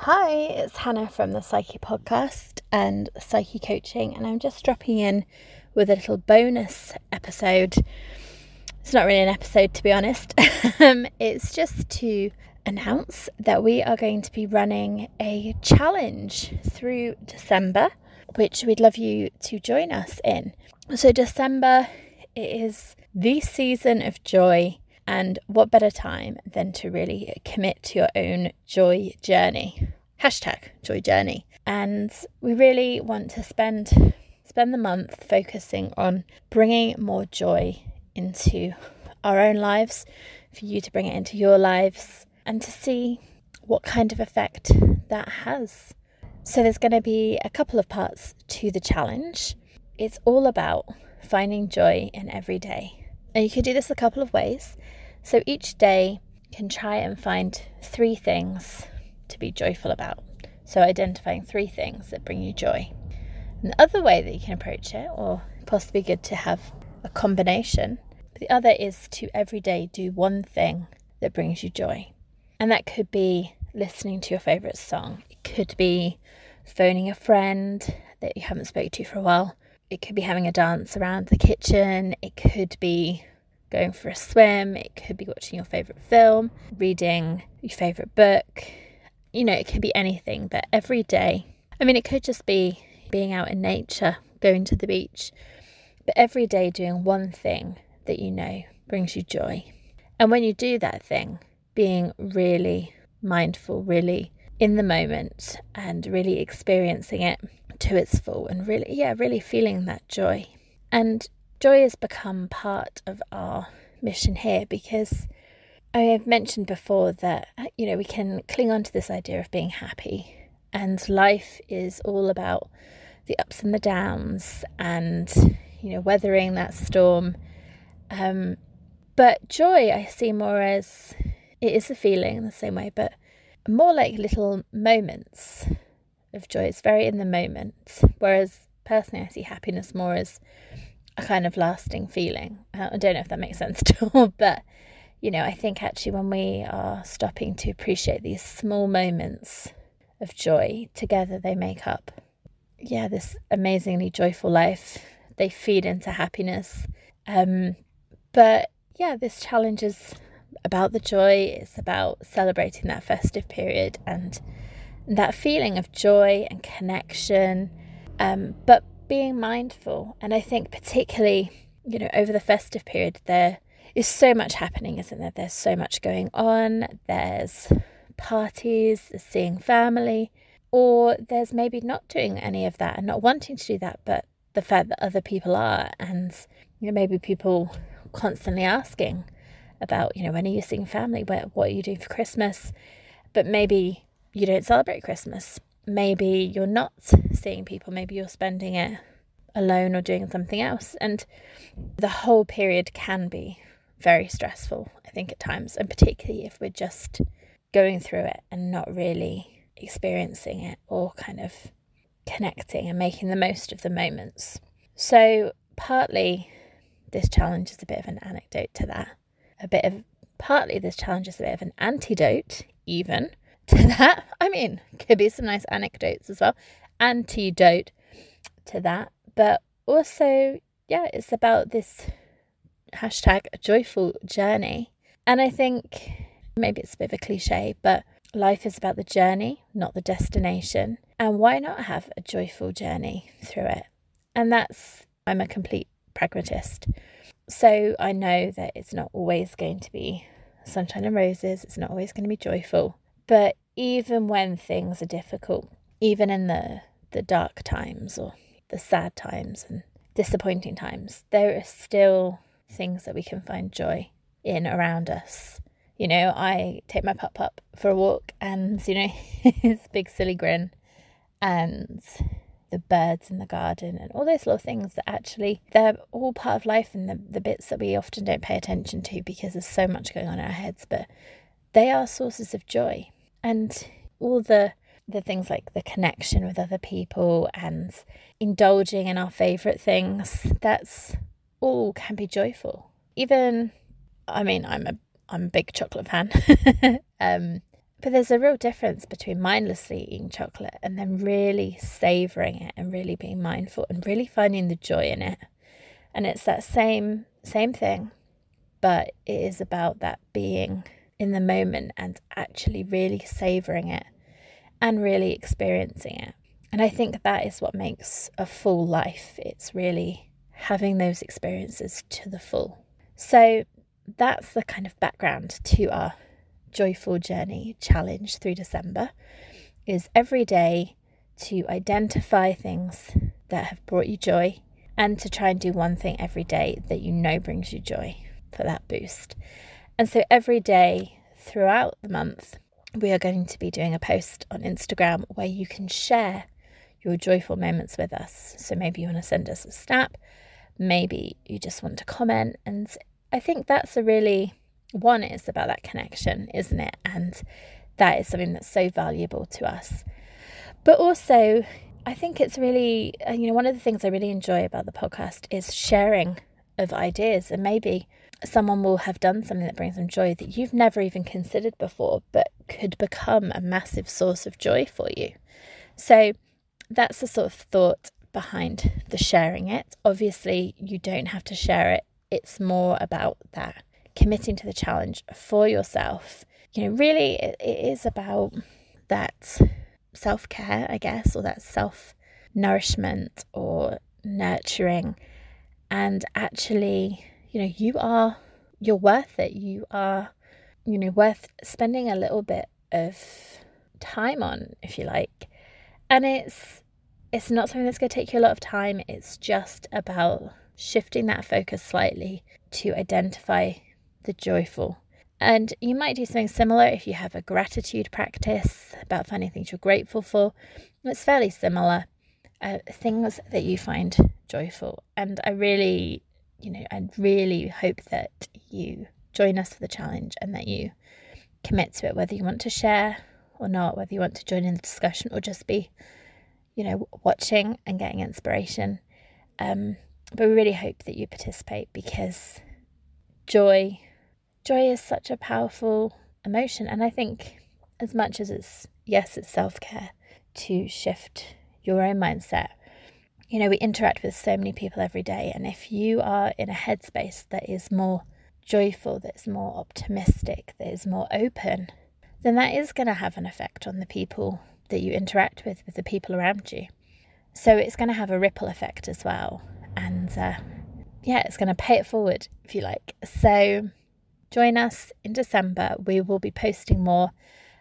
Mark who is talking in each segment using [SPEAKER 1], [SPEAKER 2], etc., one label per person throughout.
[SPEAKER 1] Hi, it's Hannah from the Psykhe Podcast and Psykhe Coaching, and I'm just dropping in with a little bonus episode. It's not really an episode, to be honest. Um, it's just to announce that we are going to be running a challenge through December, which we'd love you to join us in. So, December is the season of joy and what better time than to really commit to your own joy journey? Hashtag joy journey. And we really want to spend spend the month focusing on bringing more joy into our own lives, for you to bring it into your lives, and to see what kind of effect that has. So, there's going to be a couple of parts to the challenge. It's all about finding joy in every day. And you could do this a couple of ways. So each day can try and find three things to be joyful about. So identifying three things that bring you joy. And the other way that you can approach it, or possibly good to have a combination, the other is to every day do one thing that brings you joy. And that could be listening to your favourite song. It could be phoning a friend that you haven't spoken to for a while. It could be having a dance around the kitchen. It could be going for a swim. It could be watching your favourite film, reading your favourite book. You know, it could be anything, but every day, I mean, it could just be being out in nature, going to the beach, but every day doing one thing that you know brings you joy. And when you do that thing, being really mindful, really in the moment, and really experiencing it to its full and really, yeah, really feeling that joy. And joy has become part of our mission here because I have mentioned before that, you know, we can cling on to this idea of being happy, and life is all about the ups and the downs and, you know, weathering that storm. Um, but joy, I see more as it is a feeling in the same way, but more like little moments of joy. It's very in the moment. Whereas personally, I see happiness more as a kind of lasting feeling. Uh, I don't know if that makes sense at all, but you know, I think actually when we are stopping to appreciate these small moments of joy together, they make up, yeah, this amazingly joyful life. They feed into happiness. Um, but yeah, this challenge is about the joy, it's about celebrating that festive period and that feeling of joy and connection, um, but being mindful. And I think, particularly, you know, over the festive period, there is so much happening, isn't there? There's so much going on. There's parties, seeing family, or there's maybe not doing any of that and not wanting to do that, but the fact that other people are, and you know, maybe people constantly asking about, you know, when are you seeing family? What, what are you doing for Christmas? But maybe you don't celebrate Christmas. Maybe you're not seeing people, maybe you're spending it alone or doing something else. And the whole period can be very stressful, I think, at times, and particularly if we're just going through it and not really experiencing it or kind of connecting and making the most of the moments. So, partly this challenge is a bit of an anecdote to that. A bit of partly this challenge is a bit of an antidote, even to that. I mean, could be some nice anecdotes as well. Antidote to that. But also, yeah, it's about this hashtag joyful journey. And I think maybe it's a bit of a cliche, but life is about the journey, not the destination. And why not have a joyful journey through it? And that's, I'm a complete pragmatist. So I know that it's not always going to be sunshine and roses, it's not always going to be joyful. But even when things are difficult, even in the, the dark times or the sad times and disappointing times, there are still things that we can find joy in around us. You know, I take my pup up for a walk and, you know, his big silly grin and the birds in the garden and all those little things that actually they're all part of life and the, the bits that we often don't pay attention to because there's so much going on in our heads, but they are sources of joy. And all the the things like the connection with other people and indulging in our favorite things that's all can be joyful. Even i mean i'm a i'm a big chocolate fan. Um But there's a real difference between mindlessly eating chocolate and then really savoring it and really being mindful and really finding the joy in it. And it's that same same thing, but it is about that being in the moment and actually really savoring it and really experiencing it. And I think that is what makes a full life. It's really having those experiences to the full. So that's the kind of background to our joyful journey challenge through December is every day to identify things that have brought you joy and to try and do one thing every day that you know brings you joy for that boost. And so every day throughout the month, we are going to be doing a post on Instagram where you can share your joyful moments with us. So maybe you want to send us a snap, maybe you just want to comment. And I think that's a really one is about that connection, isn't it? And that is something that's so valuable to us. But also, I think it's really, uh, you know, one of the things I really enjoy about the podcast is sharing of ideas. And maybe someone will have done something that brings them joy that you've never even considered before, but could become a massive source of joy for you. So that's the sort of thought behind the sharing it. Obviously, you don't have to share it, it's more about that committing to the challenge for yourself. You know, really, it, it is about that self care, I guess, or that self nourishment or nurturing. And actually, you know, you are, you're worth it. You are, you know, worth spending a little bit of time on, if you like. And it's, it's not something that's going to take you a lot of time. It's just about shifting that focus slightly to identify the joyful. And you might do something similar if you have a gratitude practice about finding things you're grateful for. It's fairly similar. Uh, things that you find joyful. And I really, you know, I really hope that you join us for the challenge and that you commit to it, whether you want to share or not, whether you want to join in the discussion or just be, you know, watching and getting inspiration. Um, but we really hope that you participate because joy joy is such a powerful emotion. And I think, as much as it's, yes, it's self care to shift your own mindset, you know, we interact with so many people every day. And if you are in a headspace that is more joyful, that's more optimistic, that is more open, then that is going to have an effect on the people that you interact with, with the people around you. So it's going to have a ripple effect as well. And uh, yeah, it's going to pay it forward, if you like. So join us in December. We will be posting more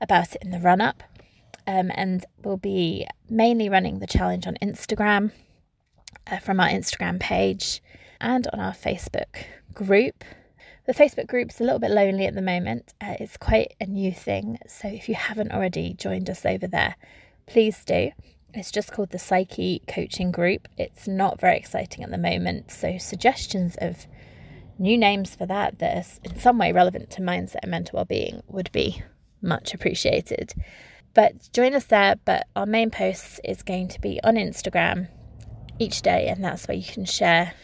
[SPEAKER 1] about it in the run up. Um, and we'll be mainly running the challenge on Instagram uh, from our Instagram page and on our Facebook group. The Facebook group's a little bit lonely at the moment. Uh, it's quite a new thing. So if you haven't already joined us over there, please do. It's just called the Psykhe Coaching Group. It's not very exciting at the moment. So suggestions of new names for that that are in some way relevant to mindset and mental well-being would be much appreciated. But join us there. But our main post is going to be on Instagram each day, and that's where you can share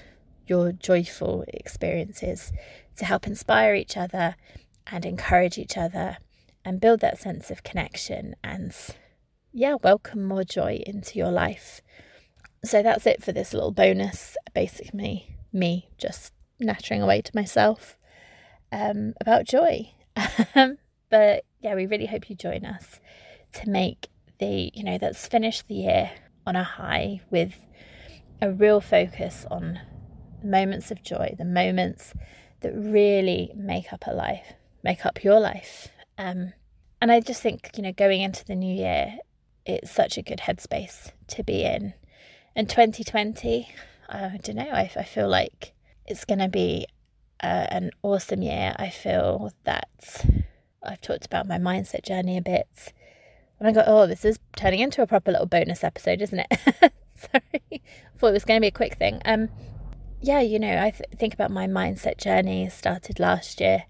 [SPEAKER 1] your joyful experiences to help inspire each other and encourage each other and build that sense of connection and yeah, welcome more joy into your life. So that's it for this little bonus. Basically, me just nattering away to myself um, about joy. but yeah, we really hope you join us to make the, you know, let's finish the year on a high with a real focus on the moments of joy, the moments that really make up a life, make up your life. Um, and I just think, you know, going into the new year, it's such a good headspace to be in. And 2020, I don't know, I, I feel like it's going to be uh, an awesome year. I feel that I've talked about my mindset journey a bit. And I got, oh, this is turning into a proper little bonus episode, isn't it? Sorry. I thought it was going to be a quick thing. Um, yeah, you know, I th- think about my mindset journey started last year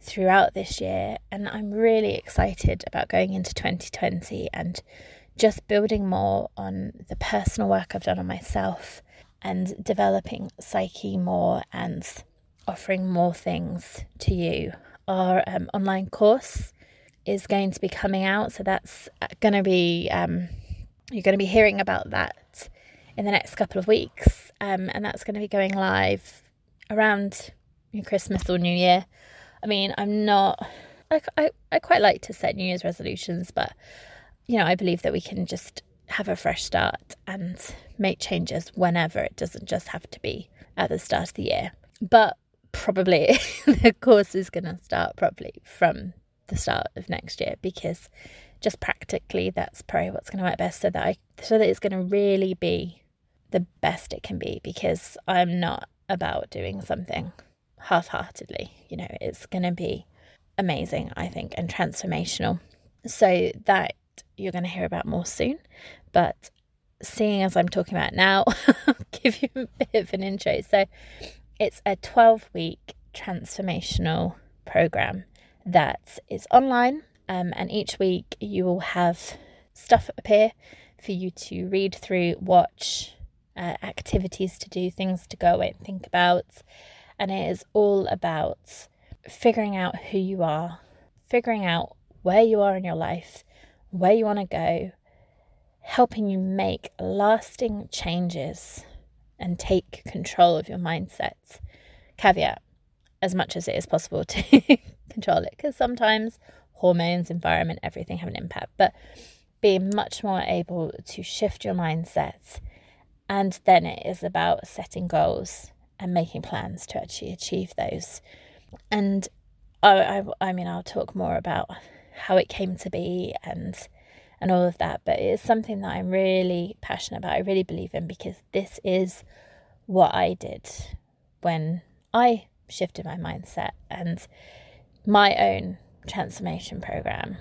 [SPEAKER 1] throughout this year, and I'm really excited about going into 2020 and just building more on the personal work I've done on myself and developing Psykhe more and offering more things to you. Our um, online course is going to be coming out. So that's going to be, um, you're going to be hearing about that in the next couple of weeks. Um, and that's going to be going live around Christmas or New Year. I mean, I'm not, I, I quite like to set New Year's resolutions, but, you know, I believe that we can just have a fresh start and make changes whenever. It doesn't just have to be at the start of the year. But probably the course is going to start probably from the start of next year because just practically that's probably what's going to work best so that I so that it's going to really be the best it can be because I'm not about doing something half-heartedly you know it's going to be amazing I think and transformational so that you're going to hear about more soon but seeing as I'm talking about now I'll give you a bit of an intro so it's a 12 week transformational program that is online, um, and each week you will have stuff appear for you to read through, watch, uh, activities to do, things to go away and think about. And it is all about figuring out who you are, figuring out where you are in your life, where you want to go, helping you make lasting changes and take control of your mindsets. Caveat as much as it is possible to control it because sometimes hormones, environment, everything have an impact, but being much more able to shift your mindsets. And then it is about setting goals and making plans to actually achieve those. And I, I, I mean, I'll talk more about how it came to be and and all of that, but it's something that I'm really passionate about. I really believe in because this is what I did when I shifted my mindset and my own transformation program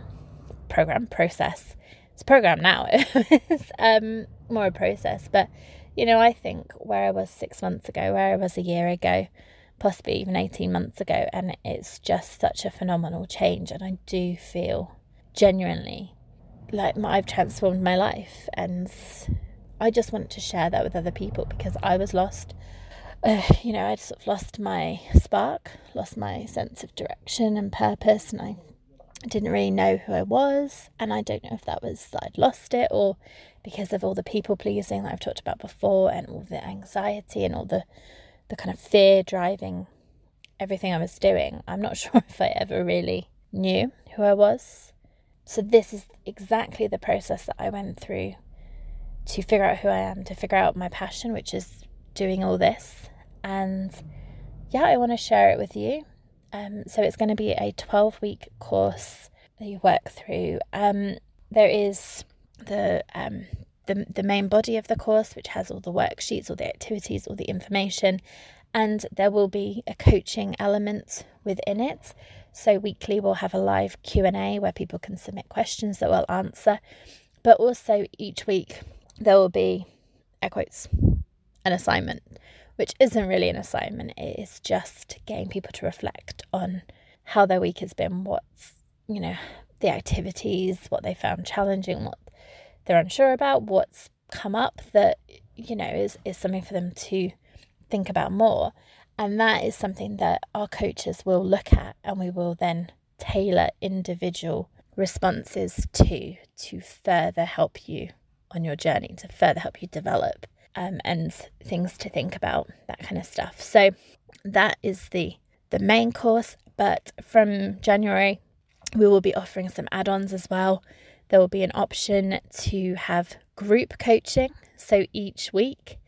[SPEAKER 1] program process it's program now it's um more a process but you know i think where i was six months ago where i was a year ago possibly even 18 months ago and it's just such a phenomenal change and i do feel genuinely like i've transformed my life and i just want to share that with other people because i was lost uh, you know, I'd sort of lost my spark, lost my sense of direction and purpose, and I didn't really know who I was. And I don't know if that was that I'd lost it or because of all the people pleasing that I've talked about before, and all the anxiety and all the the kind of fear driving everything I was doing. I'm not sure if I ever really knew who I was. So this is exactly the process that I went through to figure out who I am, to figure out my passion, which is doing all this. And yeah, I want to share it with you. Um, so it's going to be a 12 week course that you work through. Um, there is the, um, the the main body of the course, which has all the worksheets, all the activities, all the information, and there will be a coaching element within it. So weekly we'll have a live Q and A where people can submit questions that we'll answer, but also each week there will be air quotes an assignment, which isn't really an assignment. It is just getting people to reflect on how their week has been, what's, you know, the activities, what they found challenging, what they're unsure about, what's come up that, you know, is, is something for them to think about more. And that is something that our coaches will look at and we will then tailor individual responses to to further help you on your journey, to further help you develop um, and things to think about, that kind of stuff. So that is the the main course. But from January, we will be offering some add-ons as well. There will be an option to have group coaching. So each week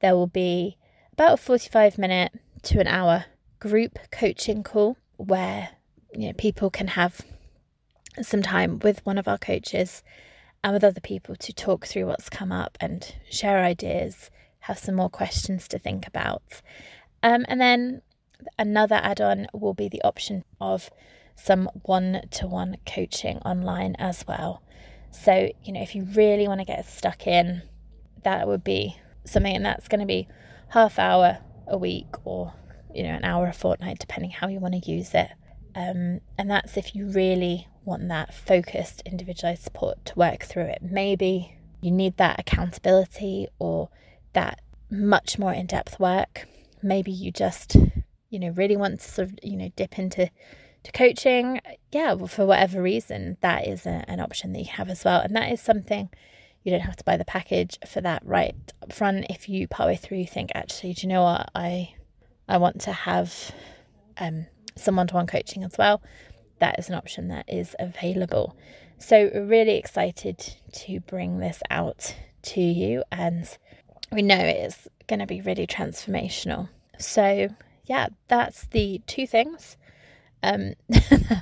[SPEAKER 1] there will be about a 45 minute to an hour group coaching call where you know people can have some time with one of our coaches and with other people to talk through what's come up and share ideas, have some more questions to think about. Um, and then another add on will be the option of some one to one coaching online as well. So, you know, if you really want to get stuck in, that would be something, and that's going to be half hour a week or, you know, an hour a fortnight, depending how you want to use it. Um, and that's if you really want that focused, individualized support to work through it. Maybe you need that accountability or that much more in depth work. Maybe you just, you know, really want to sort of, you know, dip into to coaching, yeah, well, for whatever reason, that is a, an option that you have as well. And that is something you don't have to buy the package for that right up front. If you partway through you think, actually, do you know what? I I want to have um, some one to one coaching as well. That is an option that is available. So, we're really excited to bring this out to you, and we know it is going to be really transformational. So, yeah, that's the two things um,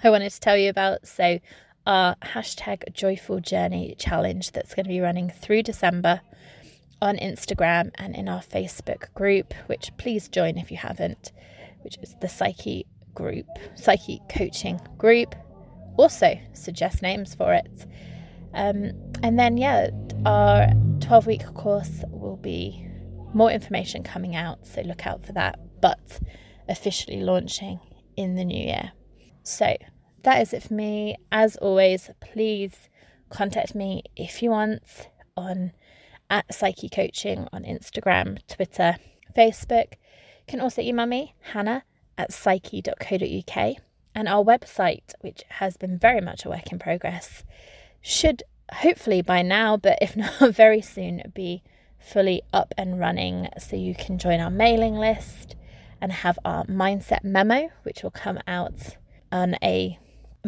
[SPEAKER 1] I wanted to tell you about. So, our hashtag joyful journey challenge that's going to be running through December on Instagram and in our Facebook group, which please join if you haven't, which is the Psykhe group, Psykhe coaching group. Also, suggest names for it. Um, and then, yeah, our 12 week course will be more information coming out, so look out for that, but officially launching in the new year. So, that is it for me. As always, please contact me if you want on at Psykhe Coaching on Instagram, Twitter, Facebook. You can also email me, hannah at psykhe.co.uk. And our website, which has been very much a work in progress, should hopefully by now, but if not very soon, be fully up and running so you can join our mailing list and have our mindset memo, which will come out on a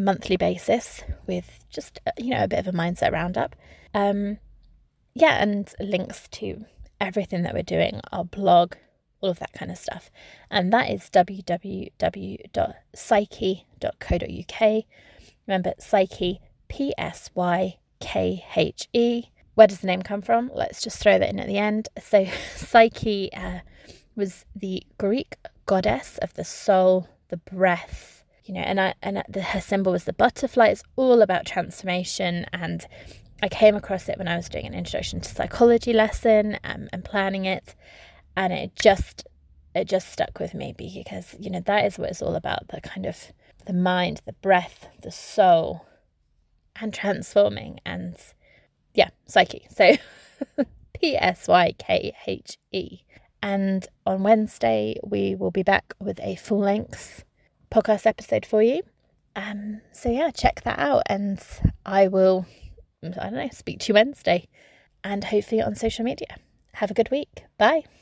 [SPEAKER 1] monthly basis with just you know a bit of a mindset roundup. Um, yeah, and links to everything that we're doing, our blog, all of that kind of stuff. And that is www.psykhe.co.uk. Remember, Psykhe, P S Y K H E. Where does the name come from? Let's just throw that in at the end. So, Psyche uh, was the Greek goddess of the soul, the breath, you know, and I and the, her symbol was the butterfly. It's all about transformation, and I came across it when I was doing an introduction to psychology lesson um, and planning it, and it just it just stuck with me because you know that is what it's all about the kind of the mind, the breath, the soul, and transforming, and yeah, Psykhe. So P S Y K H E. And on Wednesday, we will be back with a full length podcast episode for you. Um, so yeah, check that out, and I will, I don't know, speak to you Wednesday, and hopefully on social media. Have a good week. Bye.